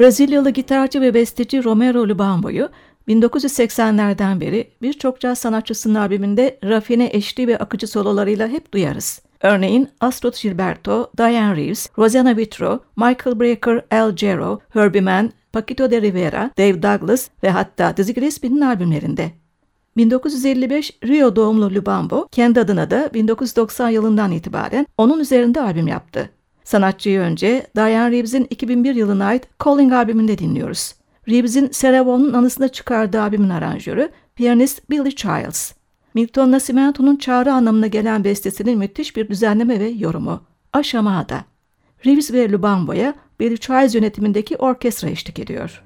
Brezilyalı gitarcı ve besteci Romero Lubambo'yu 1980'lerden beri birçok caz sanatçısının albümünde rafine eşli ve akıcı sololarıyla hep duyarız. Örneğin Astrid Gilberto, Diane Reeves, Rosanna Vitro, Michael Brecker, Al Jarreau, Herbie Mann, Paquito de Rivera, Dave Douglas ve hatta Dizzy Gillespie'nin albümlerinde. 1955 Rio doğumlu Lubambo, kendi adına da 1990 yılından itibaren onun üzerinde albüm yaptı. Sanatçıyı önce Diane Reeves'in 2001 yılına ait Calling albümünde dinliyoruz. Reeves'in Vaughan'ın anısına çıkardığı albümün aranjörü piyanist Billy Childs. Milton Nascimento'nun çağrı anlamına gelen bestesinin müthiş bir düzenleme ve yorumu. Aşamada. Reeves ve Lubambo'ya Billy Childs yönetimindeki orkestra eşlik ediyor.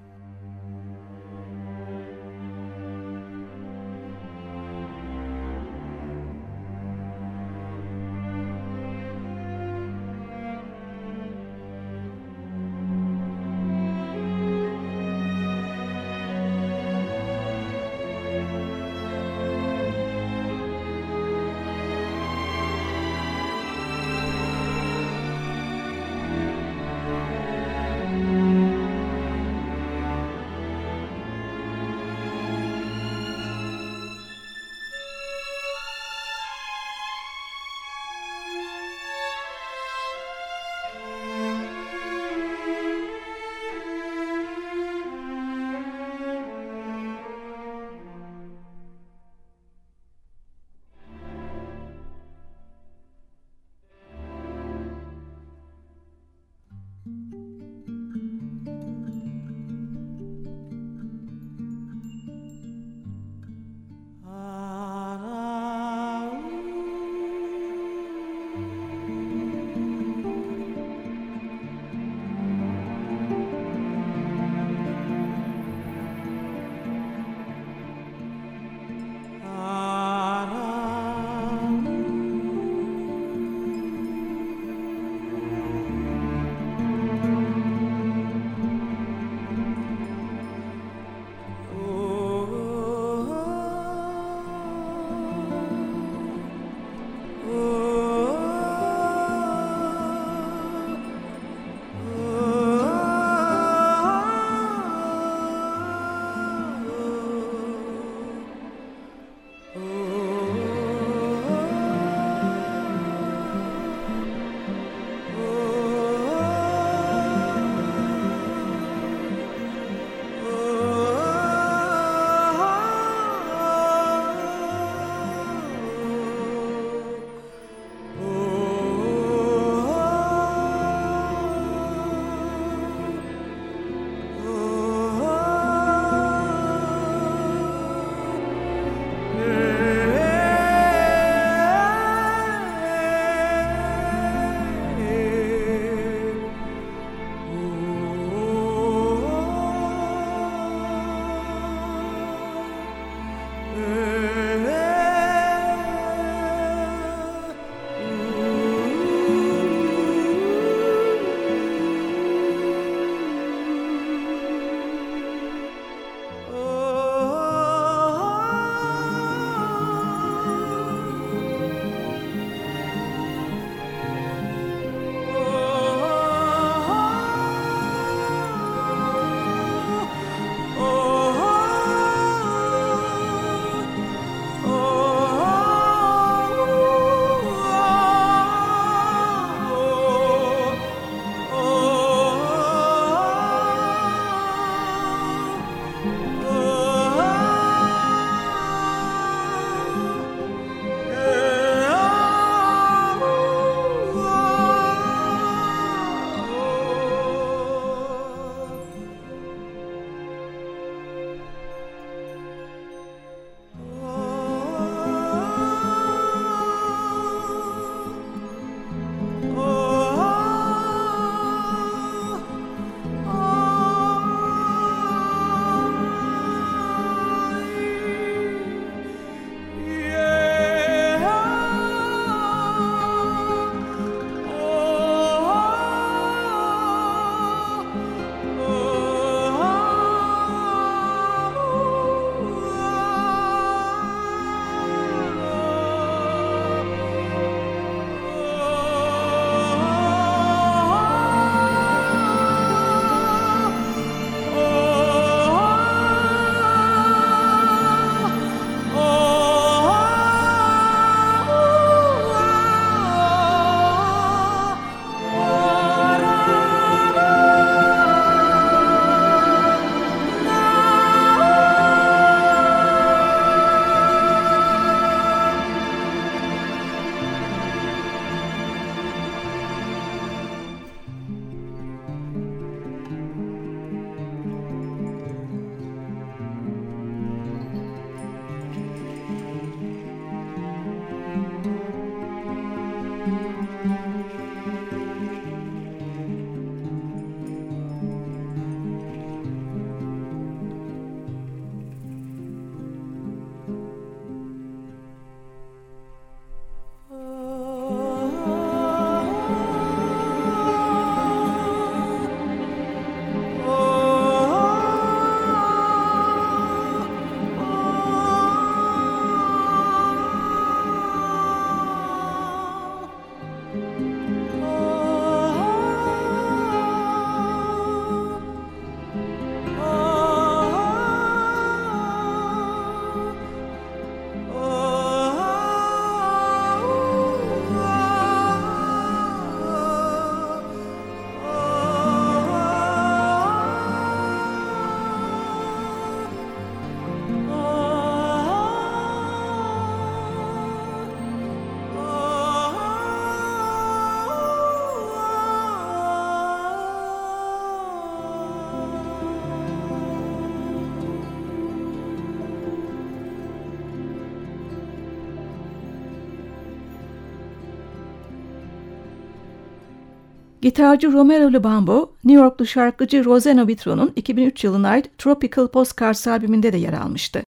Gitarcı Romero Lubambo, New Yorklu şarkıcı Rosanna Vitro'nun 2003 yılına ait Tropical Postcards albümünde de yer almıştı.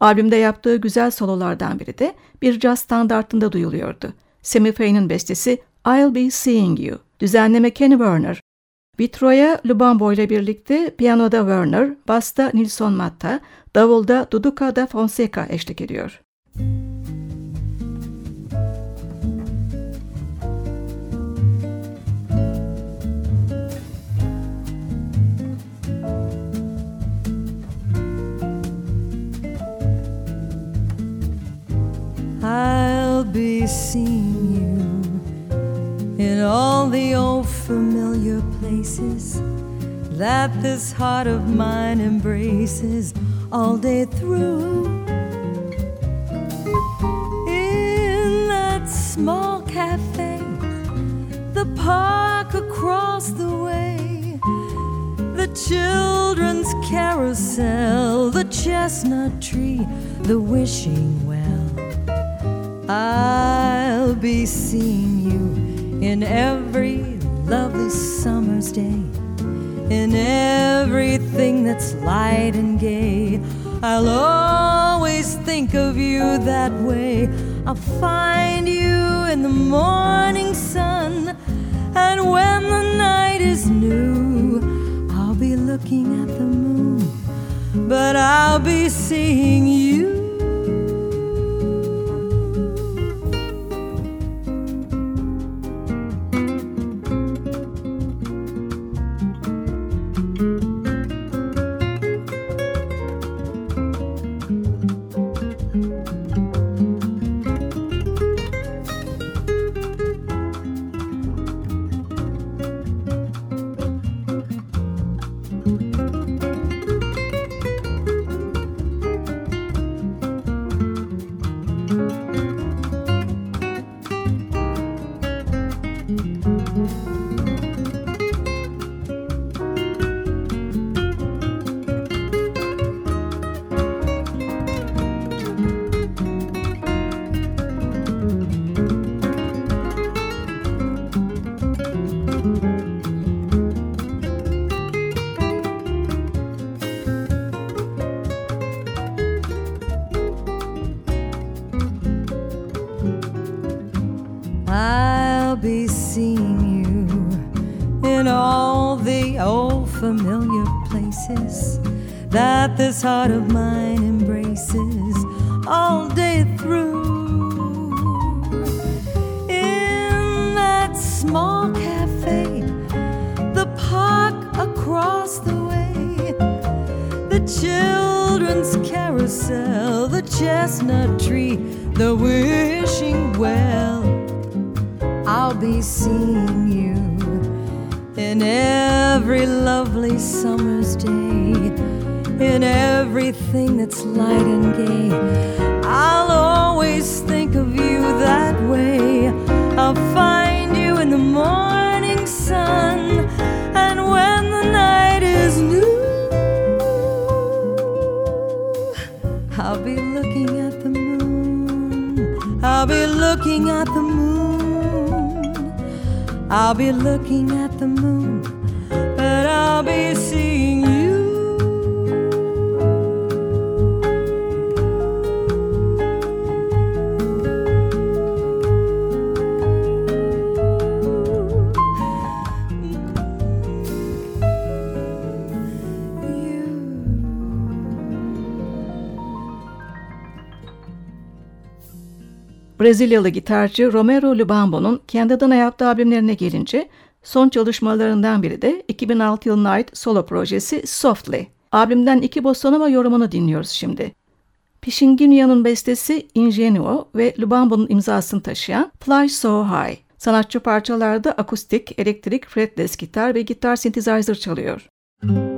Albümde yaptığı güzel sololardan biri de bir caz standartında duyuluyordu. Sammy Faye'nin bestesi I'll Be Seeing You, düzenleme Kenny Werner. Vitro'ya Lubambo ile birlikte piyanoda Werner, basta Nilson Matta, davulda Duduka da Fonseca eşlik ediyor. I'll be seeing you in all the old familiar places that this heart of mine embraces all day through. In that small cafe, the park across the way, the children's carousel, the chestnut tree, the wishing I'll be seeing you in every lovely summer's day, in everything that's light and gay. I'll always think of you that way. I'll find you in the morning sun, and when the night is new, I'll be looking at the moon, but I'll be seeing you. Familiar places that this heart of mine embraces all day through. In that small cafe, the park across the way, the children's carousel, the chestnut tree, the wishing well, I'll be seeing everything that's light and gay. I'll always think of you that way. I'll find you in the morning sun, and when the night is new, I'll be looking at the moon. I'll be looking at the moon. I'll be looking at the moon, Brezilyalı gitarcı Romero Lubambo'nun kendi adına yaptığı albümlerine gelince son çalışmalarından biri de 2006 yılına ait solo projesi Softly. Albümden iki bossanova yorumunu dinliyoruz şimdi. Pişinginia'nın bestesi Ingenuo ve Lubambo'nun imzasını taşıyan Fly So High. Sanatçı parçalarda akustik, elektrik, fretless gitar ve gitar synthesizer çalıyor. Müzik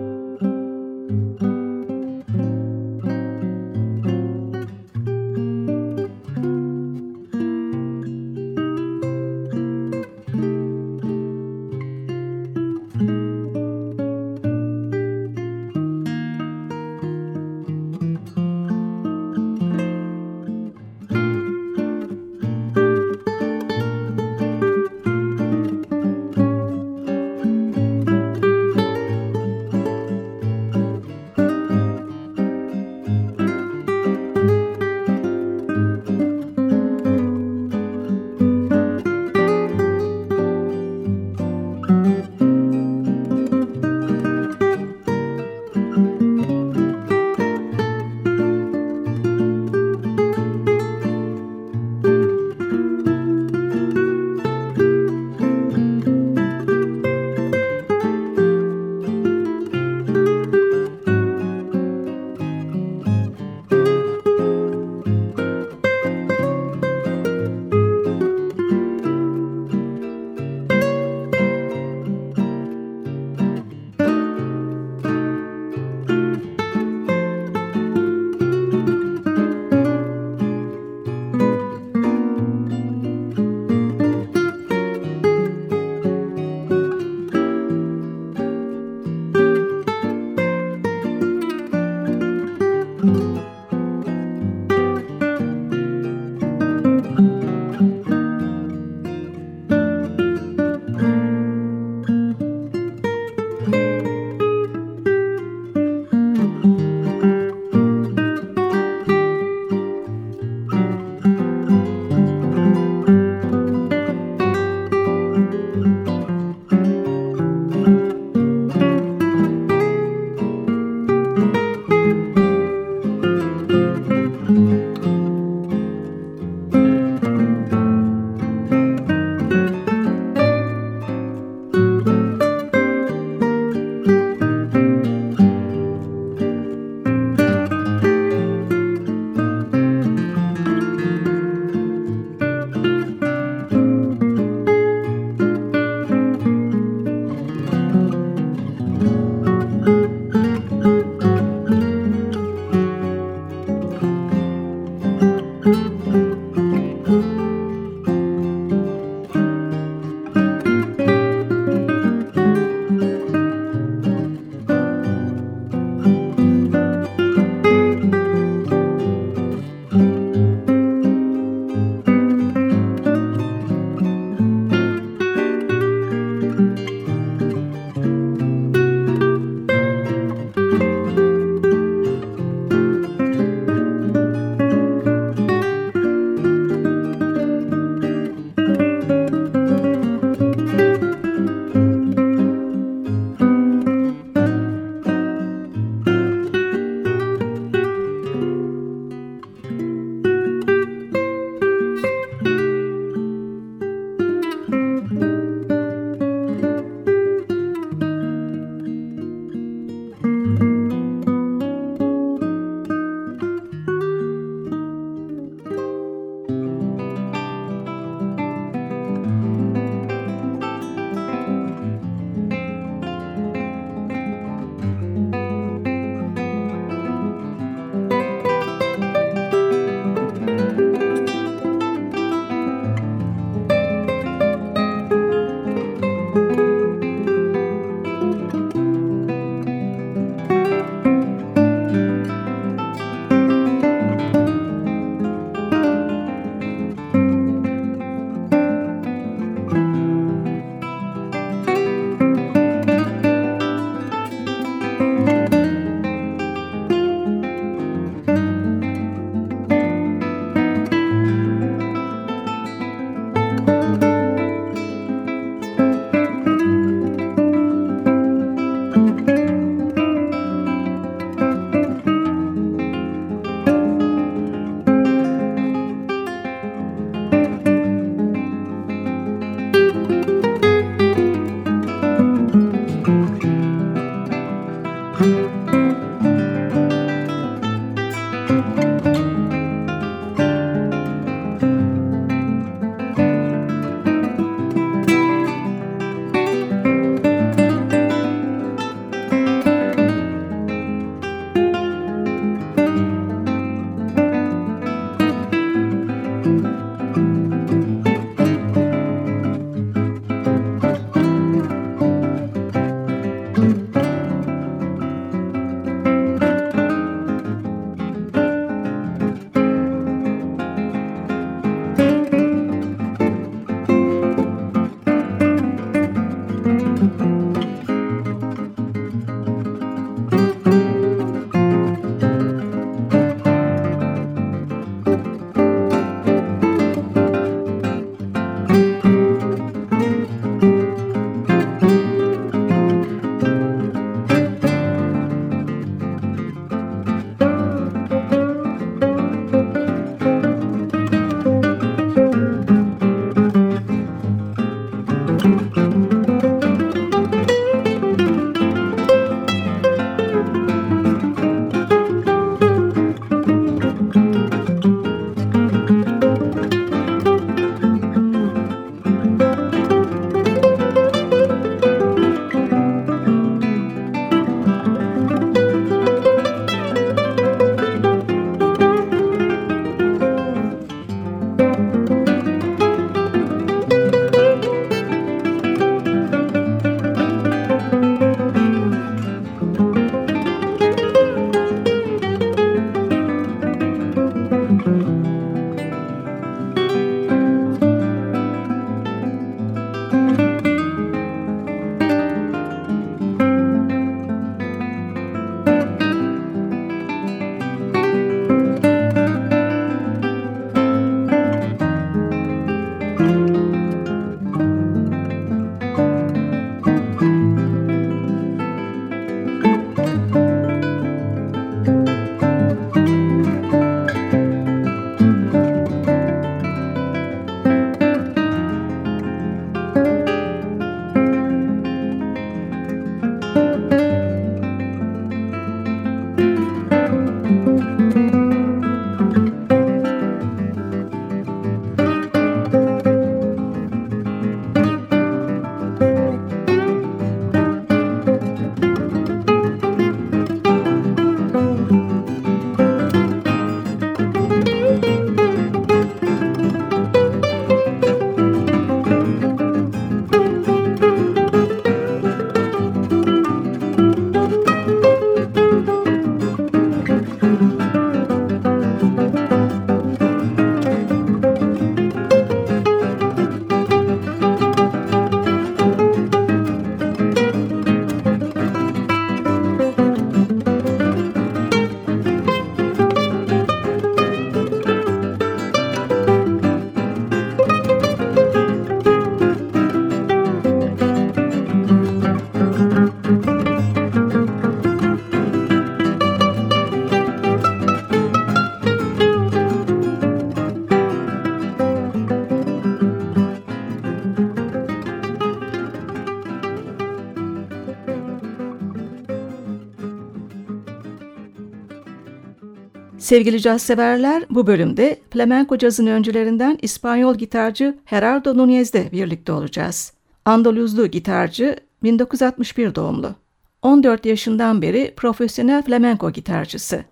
Sevgili caz severler, bu bölümde flamenco cazın öncülerinden İspanyol gitarcı Gerardo Núñez'de birlikte olacağız. Andaluzlu gitarcı 1961 doğumlu. 14 yaşından beri profesyonel flamenco gitarcısı.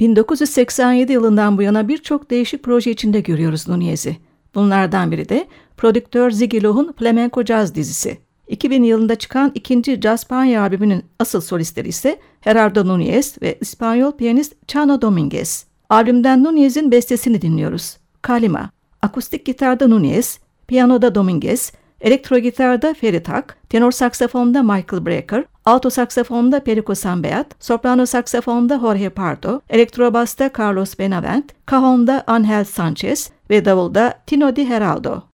1987 yılından bu yana birçok değişik proje içinde görüyoruz Núñez'i. Bunlardan biri de prodüktör Ziggy Loh'un Flamenco Jazz dizisi. 2000 yılında çıkan ikinci Jazz Panya albümünün asıl solistleri ise Gerardo Núñez ve İspanyol piyanist Chano Dominguez. Albümden Núñez'in bestesini dinliyoruz. Kalima. Akustik gitarda Núñez, piyanoda Dominguez, elektro gitarda Ferit Ak, tenor saksafonda Michael Brecker, alto saksafonda Perico Sambeat, soprano saksafonda Jorge Pardo, elektrobasta Carlos Benavent, kahonda Angel Sanchez ve davulda Tino Di Heraldo.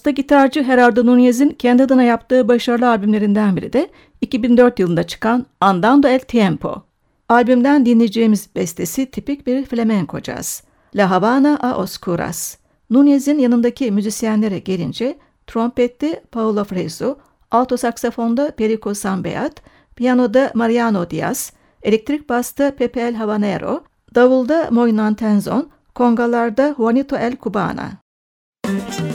Usta gitarcı Gerardo Núñez'in kendi adına yaptığı başarılı albümlerinden biri de 2004 yılında çıkan Andando el Tiempo. Albümden dinleyeceğimiz bestesi tipik bir flamenco caz. La Habana a Oscuras. Núñez'in yanındaki müzisyenlere gelince trompette Paolo Fresu, alto saksafonda Perico Sambeat, piyanoda Mariano Diaz, elektrik basta Pepe El Habanero, davulda Moynan Tenzon, kongalarda Juanito El Cubana. Müzik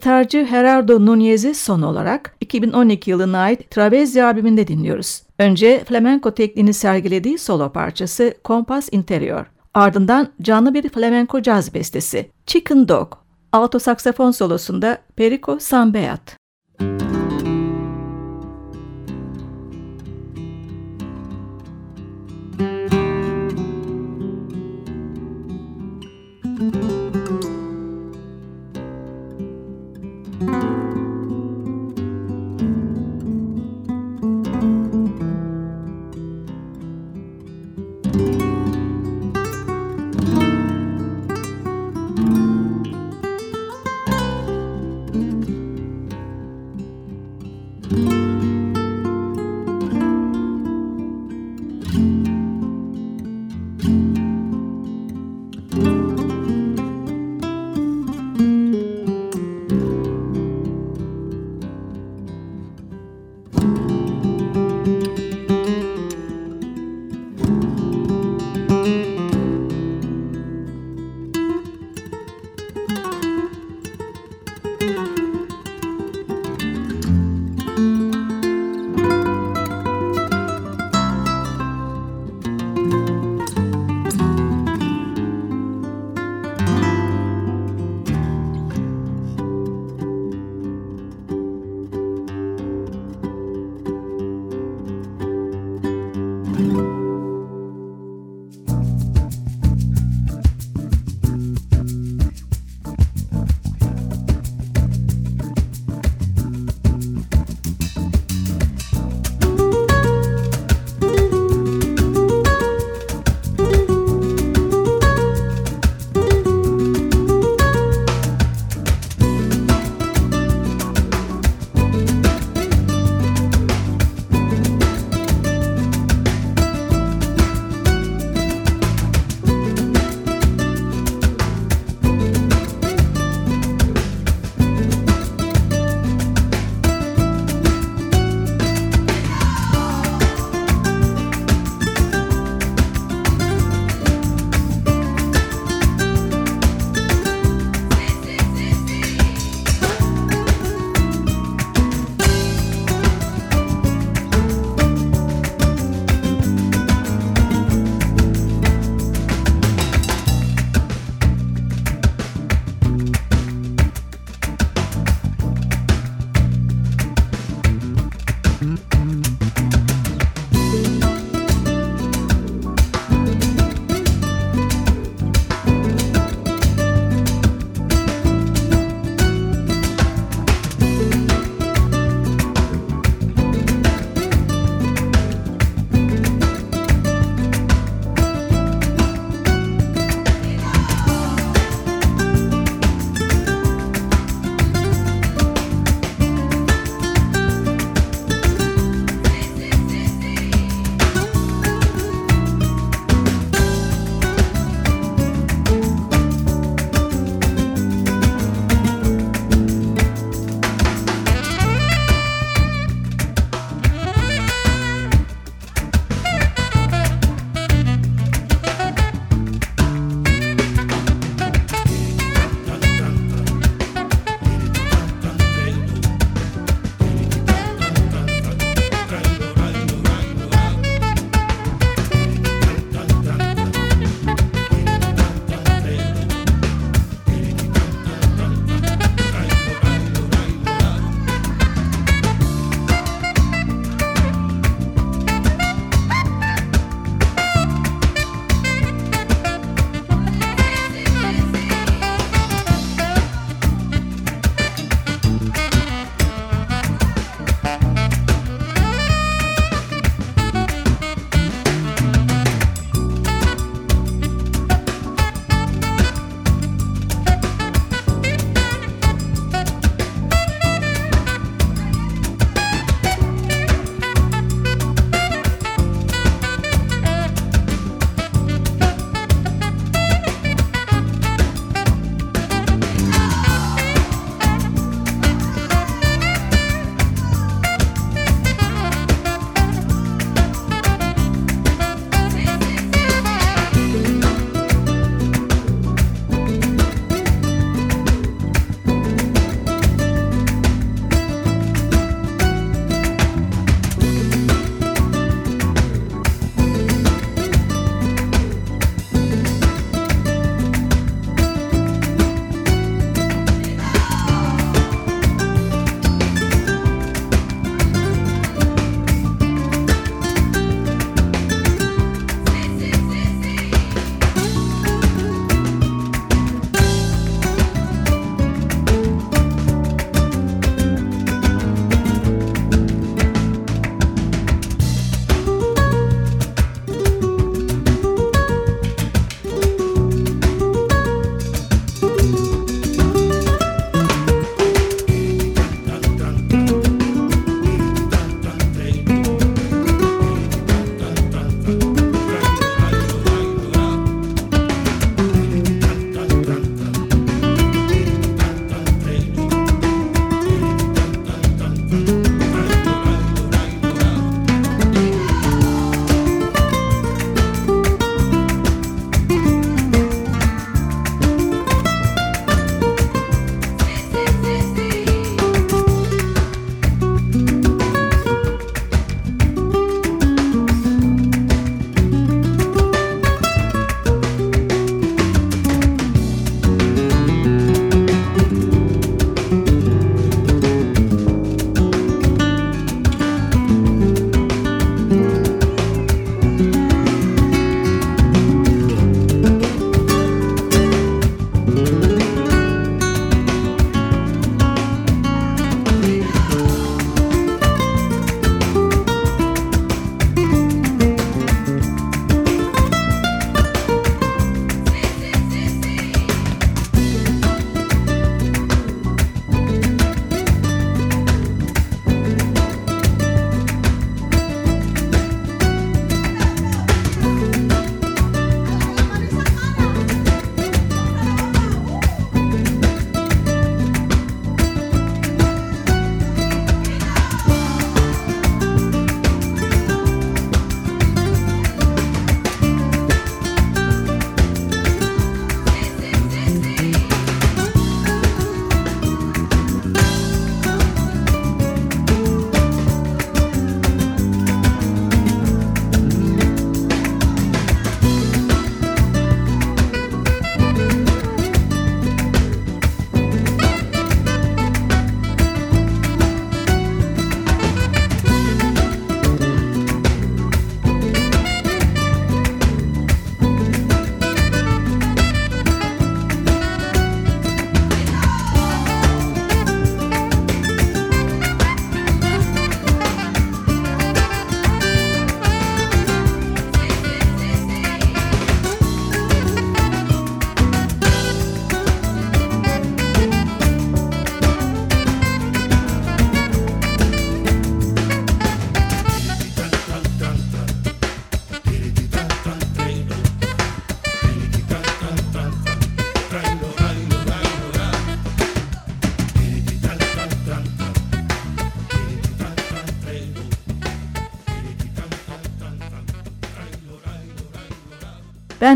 gitarcı Gerardo Nunez'i son olarak 2012 yılına ait Travezzi albümünde dinliyoruz. Önce flamenco tekniğini sergilediği solo parçası Kompas Interior. Ardından canlı bir flamenco caz bestesi Chicken Dog. Alto saksafon solosunda Perico Sambeat.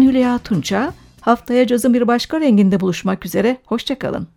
Ben Hülya Tunça. Haftaya cazın bir başka renginde buluşmak üzere. Hoşçakalın.